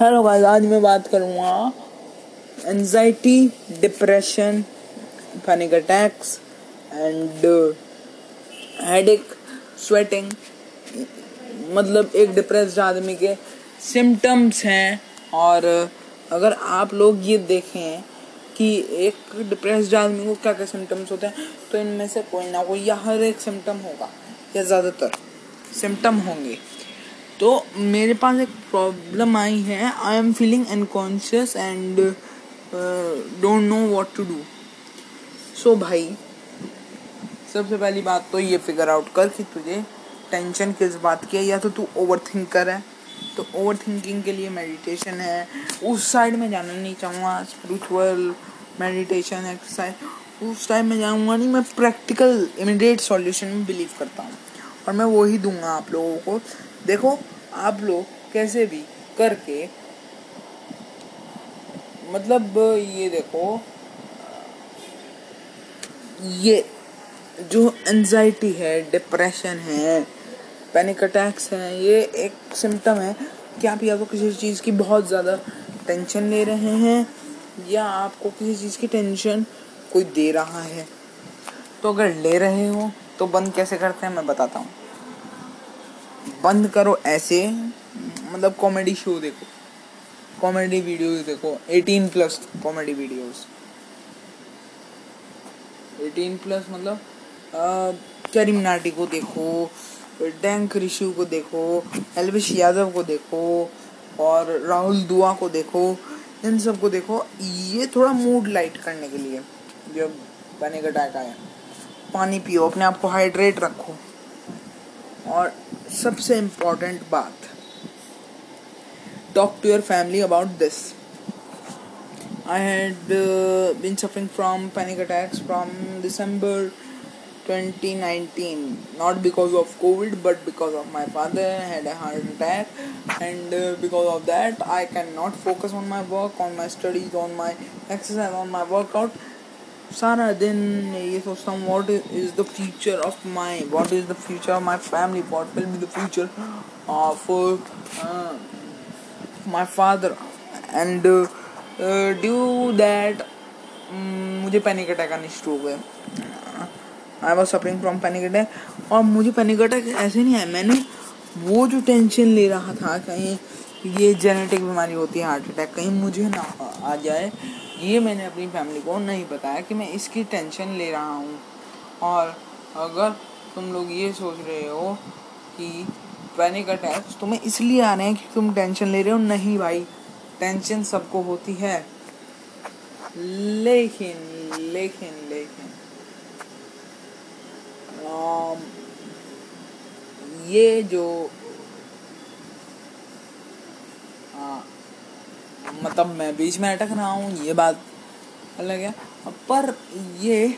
Hello guys आज मैं बात करूँगा। Anxiety depression panic attacks and headache sweating मतलब एक डिप्रेस्ड आदमी के सिम्टम्स हैं। और अगर आप लोग ये देखें कि एक डिप्रेस्ड आदमी को क्या क्या सिम्टम्स होते हैं तो इनमें से कोई ना कोई या हर एक सिम्टम होगा, या ज़्यादातर सिम्टम होंगे। तो मेरे पास एक प्रॉब्लम आई है। I am feeling unconscious and don't know what to do so भाई, सबसे पहली बात तो ये फिगर आउट कर कि तुझे टेंशन किस बात की है, या तो तू ओवर थिंकर है। तो ओवर थिंकिंग के लिए मेडिटेशन है। उस साइड में जाना नहीं चाहूँगा स्पिरिचुअल मेडिटेशन एक्सरसाइज उस टाइम में जाऊँगा नहीं, मैं प्रैक्टिकल इमिडिएट सॉल्यूशन में बिलीव करता हूँ। और मैं वही दूँगा आप लोगों को। देखो, आप लोग कैसे भी करके मतलब ये देखो, ये जो एनजाइटी है डिप्रेशन है पैनिक अटैक्स हैं, ये एक सिम्टम है कि आप या तो किसी चीज़ की बहुत ज़्यादा टेंशन ले रहे हैं, या आपको किसी चीज़ की टेंशन कोई दे रहा है। तो अगर ले रहे हो तो बंद कैसे करते हैं, मैं बताता हूँ। बंद करो ऐसे मतलब कॉमेडी शो देखो कॉमेडी वीडियोस देखो 18 प्लस कॉमेडी वीडियोस 18 प्लस मतलब करीम नाटी को देखो, डैंक ऋषि को देखो, एलविश यादव को देखो, और राहुल दुआ को देखो, इन सबको देखो। ये थोड़ा मूड लाइट करने के लिए, जब बने का अटैक आया। पानी पियो, अपने आप को हाइड्रेट रखो। और सबसे इम्पोर्टेंट बात talk to your family about this I had been suffering from panic attacks from December 2019 not because of covid but because of my father had a heart attack and uh, because of that i cannot focus on my work on my studies on my exercise on my workout सारा दिन ये सोचता हूँ what is the future of my what is the future of my family what will be the future of my father and due that मुझे panic attack आने शुरू हो गए। I was suffering from panic attack और मुझे panic attack ऐसे नहीं आया। मैंने वो जो टेंशन ले रहा था, कहीं ये जेनेटिक बीमारी होती है हार्ट अटैक कहीं मुझे ना आ जाए। ये मैंने अपनी फैमिली को नहीं बताया कि मैं इसकी टेंशन ले रहा हूँ। और अगर तुम लोग ये सोच रहे हो कि पैनिक अटैक्स तुम्हें इसलिए आ रहे हैं कि तुम टेंशन ले रहे हो, नहीं भाई टेंशन सबको होती है। लेकिन लेकिन लेकिन ये जो मतलब मैं बीच में अटक रहा हूँ, ये बात अलग है। पर ये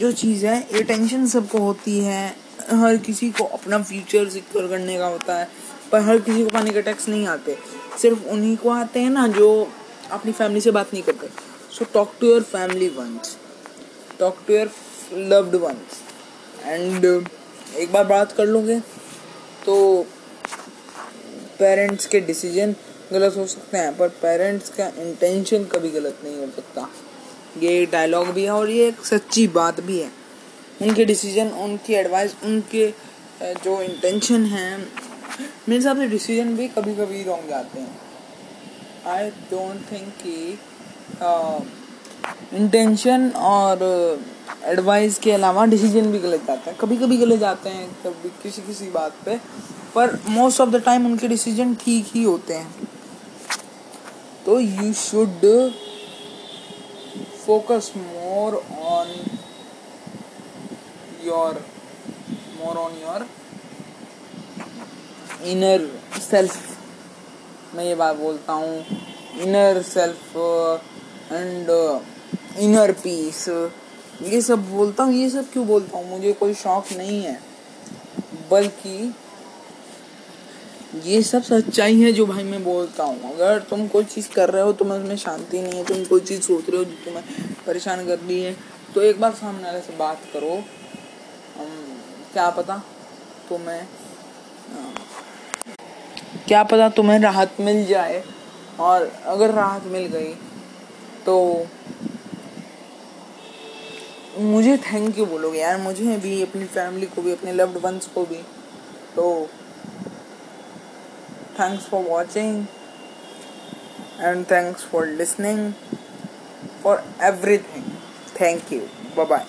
जो चीज़ है, ये टेंशन सबको होती है। हर किसी को अपना फ्यूचर सिक्योर करने का होता है, पर हर किसी को पानी के टैक्स नहीं आते। सिर्फ़ उन्हीं को आते हैं ना जो अपनी फैमिली से बात नहीं करते। So talk to your family once talk to your loved ones and एक बार बात कर लोगे तो पेरेंट्स के डिसीज़न गलत हो सकते हैं पर पेरेंट्स का इंटेंशन कभी गलत नहीं हो सकता। ये डायलॉग भी है और ये एक सच्ची बात भी है। उनके डिसीज़न उनकी एडवाइस उनके जो इंटेंशन है, मेरे हिसाब से डिसीज़न भी कभी कभी रॉन्ग जाते हैं। आई डोंट थिंक कि इंटेंशन और एडवाइस के अलावा डिसीज़न भी गलत जाते हैं। कभी कभी गलत जाते हैं, कभी किसी किसी बात पे, पर मोस्ट ऑफ़ द टाइम उनके डिसीज़न ठीक ही होते हैं। तो you should focus more on your more on your inner self मैं ये बात बोलता हूँ inner self and inner peace ये सब बोलता हूँ, ये सब क्यों बोलता हूँ? मुझे कोई शौक नहीं है, बल्कि ये सब सच्चाई है जो भाई मैं बोलता हूँ। अगर तुम कोई चीज़ कर रहे हो तो तुम्हें उसमें शांति नहीं है। तुम कोई चीज़ सोच रहे हो जो तुम्हें परेशान कर दी है। तो एक बार सामने वाले से बात करो। क्या पता तुम्हें क्या पता तुम्हें राहत मिल जाए। और अगर राहत मिल गई तो मुझे थैंक यू बोलोगे यार। मुझे भी, अपनी फैमिली को भी, अपने लव्ड वंस को भी। तो Thanks for watching and thanks for listening for everything. Thank you. Bye bye.